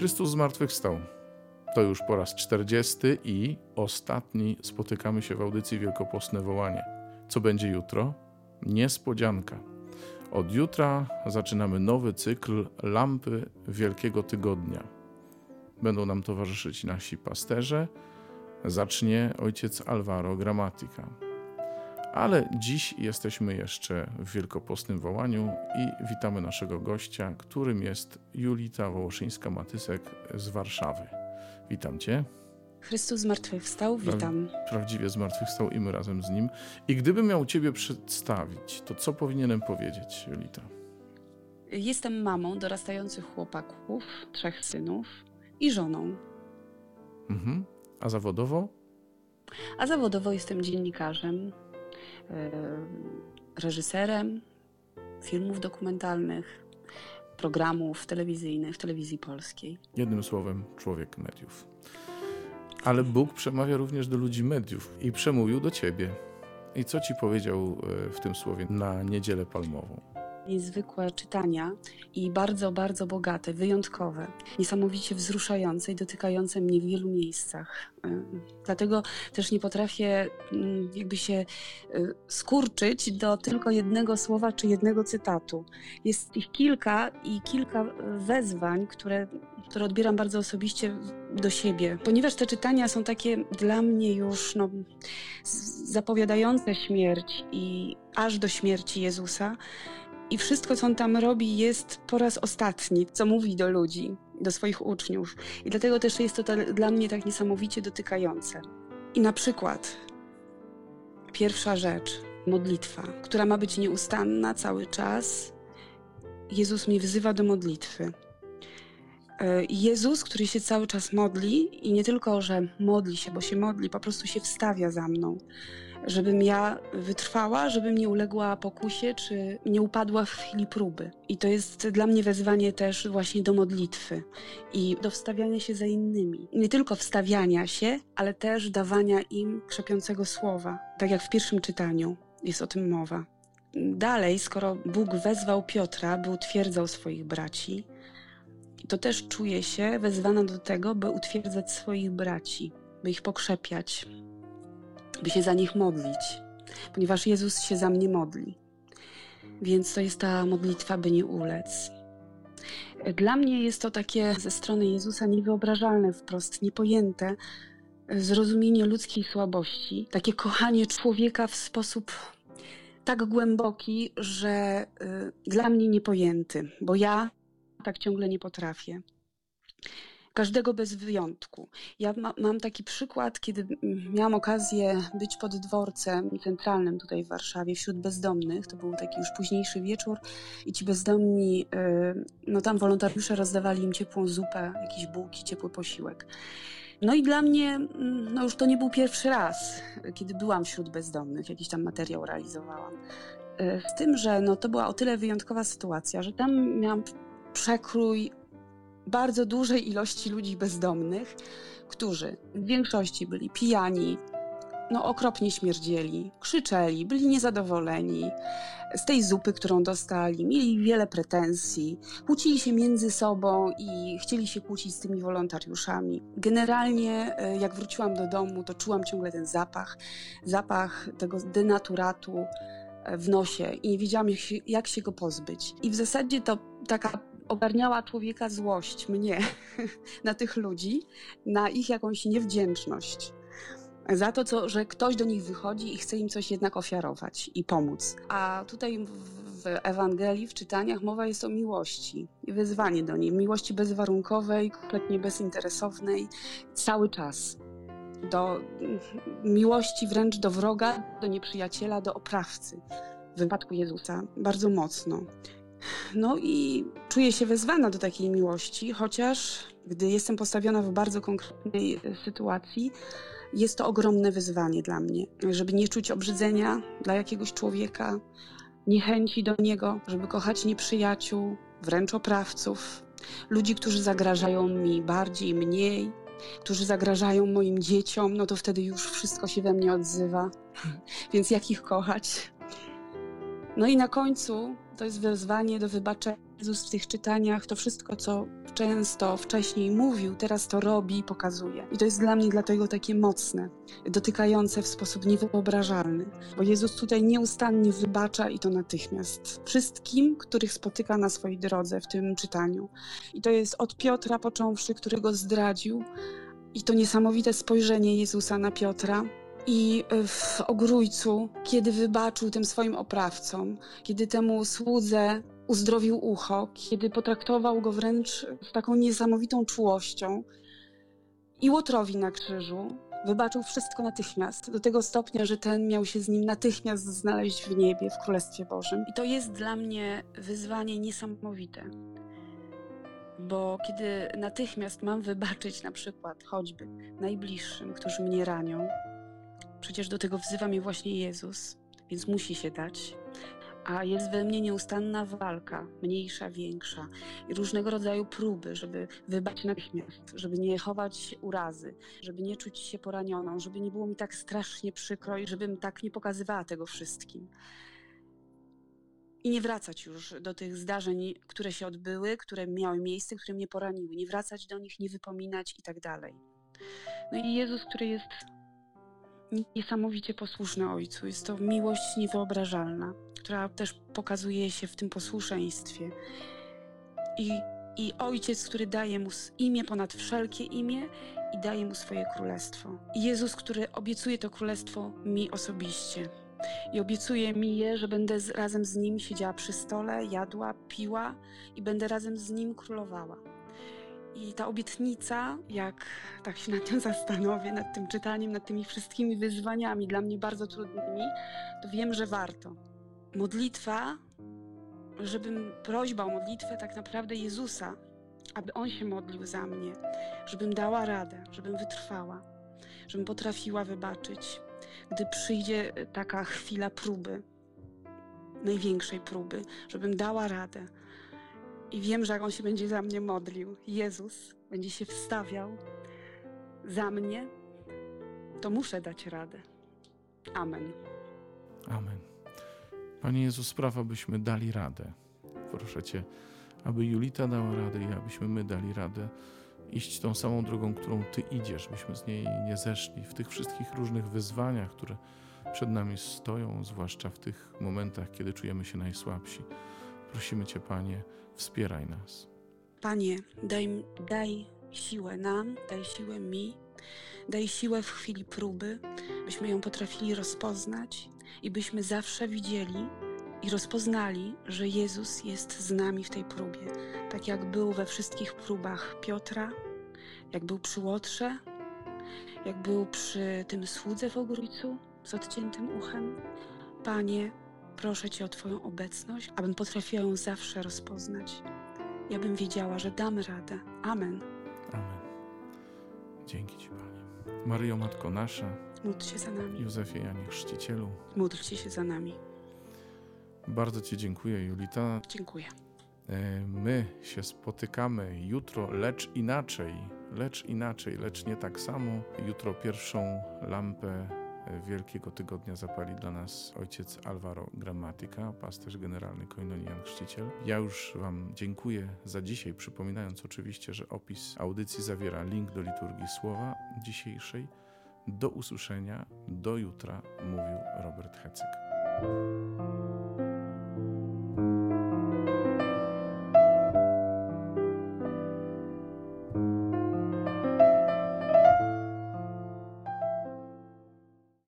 Chrystus zmartwychwstał. To już po raz 40 i ostatni spotykamy się w audycji Wielkopostne Wołanie. Co będzie jutro? Niespodzianka. Od jutra zaczynamy nowy cykl Lampy Wielkiego Tygodnia. Będą nam towarzyszyć nasi pasterze. Zacznie ojciec Alvaro Gramatika. Ale dziś jesteśmy jeszcze w wielkopostnym wołaniu i witamy naszego gościa, którym jest Julita Wołoszyńska-Matysek z Warszawy. Witam Cię. Chrystus zmartwychwstał, witam. Pra prawdziwie zmartwychwstał i my razem z Nim. I gdybym miał Ciebie przedstawić, to co powinienem powiedzieć, Julita? Jestem mamą dorastających chłopaków, trzech synów i żoną. Mhm. A zawodowo? A zawodowo jestem dziennikarzem, reżyserem filmów dokumentalnych, programów telewizyjnych w telewizji polskiej. Jednym słowem, człowiek mediów. Ale Bóg przemawia również do ludzi mediów i przemówił do ciebie. I co ci powiedział e, w tym słowie na niedzielę palmową? Niezwykłe czytania i bardzo, bardzo bogate, wyjątkowe, niesamowicie wzruszające i dotykające mnie w wielu miejscach. Y, dlatego też nie potrafię mm, jakby się y, skurczyć do tylko jednego słowa czy jednego cytatu. Jest ich kilka i kilka wezwań, które, które odbieram bardzo osobiście do siebie, ponieważ te czytania są takie dla mnie już no, zapowiadające śmierć i aż do śmierci Jezusa i wszystko, co on tam robi, jest po raz ostatni, co mówi do ludzi, do swoich uczniów. I dlatego też jest to dla mnie tak niesamowicie dotykające. I na przykład pierwsza rzecz, modlitwa, która ma być nieustanna cały czas. Jezus mnie wzywa do modlitwy. E, Jezus, który się cały czas modli i nie tylko, że modli się, bo się modli, po prostu się wstawia za mną żebym ja wytrwała, żebym nie uległa pokusie, czy nie upadła w chwili próby. I to jest dla mnie wezwanie też właśnie do modlitwy i do wstawiania się za innymi. Nie tylko wstawiania się, ale też dawania im krzepiącego słowa, tak jak w pierwszym czytaniu jest o tym mowa. Dalej, skoro Bóg wezwał Piotra, by utwierdzał swoich braci, to też czuję się wezwana do tego, by utwierdzać swoich braci, by ich pokrzepiać, by się za nich modlić, ponieważ Jezus się za mnie modli. Więc to jest ta modlitwa, by nie ulec. Dla mnie jest to takie ze strony Jezusa niewyobrażalne, wprost niepojęte zrozumienie ludzkiej słabości, takie kochanie człowieka w sposób tak głęboki, że y, dla mnie niepojęty, bo ja tak ciągle nie potrafię każdego bez wyjątku. Ja ma, mam taki przykład, kiedy miałam okazję być pod dworcem centralnym tutaj w Warszawie wśród bezdomnych. To był taki już późniejszy wieczór i ci bezdomni, y, no tam wolontariusze rozdawali im ciepłą zupę, jakieś bułki, ciepły posiłek. No i dla mnie, no już to nie był pierwszy raz, kiedy byłam wśród bezdomnych, jakiś tam materiał realizowałam. Y, z tym, że no to była o tyle wyjątkowa sytuacja, że tam miałam przekrój bardzo dużej ilości ludzi bezdomnych, którzy w większości byli pijani, no okropnie śmierdzieli, krzyczeli, byli niezadowoleni z tej zupy, którą dostali, mieli wiele pretensji, kłócili się między sobą i chcieli się kłócić z tymi wolontariuszami. Generalnie, e, jak wróciłam do domu, to czułam ciągle ten zapach, zapach tego denaturatu e, w nosie i nie wiedziałam, jak się, jak się go pozbyć. I w zasadzie to taka ogarniała człowieka złość, mnie, na tych ludzi, na ich jakąś niewdzięczność. Za to, co, że ktoś do nich wychodzi i chce im coś jednak ofiarować i pomóc. A tutaj w Ewangelii, w czytaniach mowa jest o miłości i wezwanie do niej. Miłości bezwarunkowej, kompletnie bezinteresownej, cały czas. Do miłości wręcz do wroga, do nieprzyjaciela, do oprawcy. W wypadku Jezusa bardzo mocno. No i czuję się wezwana do takiej miłości, chociaż gdy jestem postawiona w bardzo konkretnej e, sytuacji, jest to ogromne wyzwanie dla mnie, żeby nie czuć obrzydzenia dla jakiegoś człowieka, niechęci do niego, żeby kochać nieprzyjaciół, wręcz oprawców, ludzi, którzy zagrażają mi bardziej, mniej, którzy zagrażają moim dzieciom, no to wtedy już wszystko się we mnie odzywa. Więc jak ich kochać? No i na końcu to jest wezwanie do wybaczenia Jezus w tych czytaniach to wszystko, co często wcześniej mówił, teraz to robi i pokazuje. I to jest dla mnie dlatego takie mocne, dotykające w sposób niewyobrażalny, bo Jezus tutaj nieustannie wybacza i to natychmiast. Wszystkim, których spotyka na swojej drodze w tym czytaniu. I to jest od Piotra począwszy, który go zdradził, i to niesamowite spojrzenie Jezusa na Piotra, i w ogrójcu, kiedy wybaczył tym swoim oprawcom, kiedy temu słudze uzdrowił ucho, kiedy potraktował go wręcz z taką niesamowitą czułością, i Łotrowi na krzyżu wybaczył wszystko natychmiast, do tego stopnia, że ten miał się z nim natychmiast znaleźć w niebie, w Królestwie Bożym. I to jest dla mnie wyzwanie niesamowite. Bo kiedy natychmiast mam wybaczyć na przykład choćby najbliższym, którzy mnie ranią, Przecież do tego wzywa mnie właśnie Jezus, więc musi się dać. A jest we mnie nieustanna walka, mniejsza, większa, i różnego rodzaju próby, żeby wybać natychmiast, żeby nie chować urazy, żeby nie czuć się poranioną, żeby nie było mi tak strasznie przykro i żebym tak nie pokazywała tego wszystkim. I nie wracać już do tych zdarzeń, które się odbyły, które miały miejsce, które mnie poraniły. Nie wracać do nich, nie wypominać i tak dalej. No i Jezus, który jest niesamowicie posłuszny Ojcu. Jest to miłość niewyobrażalna, która też pokazuje się w tym posłuszeństwie. I, i Ojciec, który daje mu imię ponad wszelkie imię i daje mu swoje królestwo. I Jezus, który obiecuje to królestwo mi osobiście. I obiecuje mi je, że będę z, razem z nim siedziała przy stole, jadła, piła i będę razem z nim królowała. I ta obietnica, jak tak się nad tym zastanowię, nad tym czytaniem, nad tymi wszystkimi wyzwaniami, dla mnie bardzo trudnymi, to wiem, że warto. Modlitwa, żebym, prośba o modlitwę tak naprawdę Jezusa, aby On się modlił za mnie, żebym dała radę, żebym wytrwała, żebym potrafiła wybaczyć, gdy przyjdzie taka chwila próby, największej próby, żebym dała radę, i wiem, że jak On się będzie za mnie modlił, Jezus będzie się wstawiał za mnie, to muszę dać radę. Amen. Amen. Panie Jezus, sprawa, byśmy dali radę. Proszę Cię, aby Julita dała radę i abyśmy my dali radę iść tą samą drogą, którą Ty idziesz, byśmy z niej nie zeszli w tych wszystkich różnych wyzwaniach, które przed nami stoją, zwłaszcza w tych momentach, kiedy czujemy się najsłabsi. Prosimy Cię, Panie, wspieraj nas. Panie, daj, daj siłę nam, daj siłę mi, daj siłę w chwili próby, byśmy ją potrafili rozpoznać i byśmy zawsze widzieli i rozpoznali, że Jezus jest z nami w tej próbie. Tak jak był we wszystkich próbach Piotra, jak był przy Łotrze, jak był przy tym słudze w ogrójcu z odciętym uchem. Panie, Proszę Cię o Twoją obecność, abym potrafiła ją zawsze rozpoznać. Ja bym wiedziała, że damy radę. Amen. Amen. Dzięki Ci, Panie. Maryjo, Matko Nasza, módl się za nami. Józefie Janie Chrzcicielu, módlcie się za nami. Bardzo Ci dziękuję, Julita. Dziękuję. E, my się spotykamy jutro, lecz inaczej, lecz inaczej, lecz nie tak samo. Jutro pierwszą lampę Wielkiego Tygodnia zapali dla nas ojciec Alvaro Gramatyka, pasterz generalny Koinonian Chrzciciel. Ja już Wam dziękuję za dzisiaj, przypominając oczywiście, że opis audycji zawiera link do liturgii słowa dzisiejszej. Do usłyszenia, do jutra, mówił Robert Hecyk.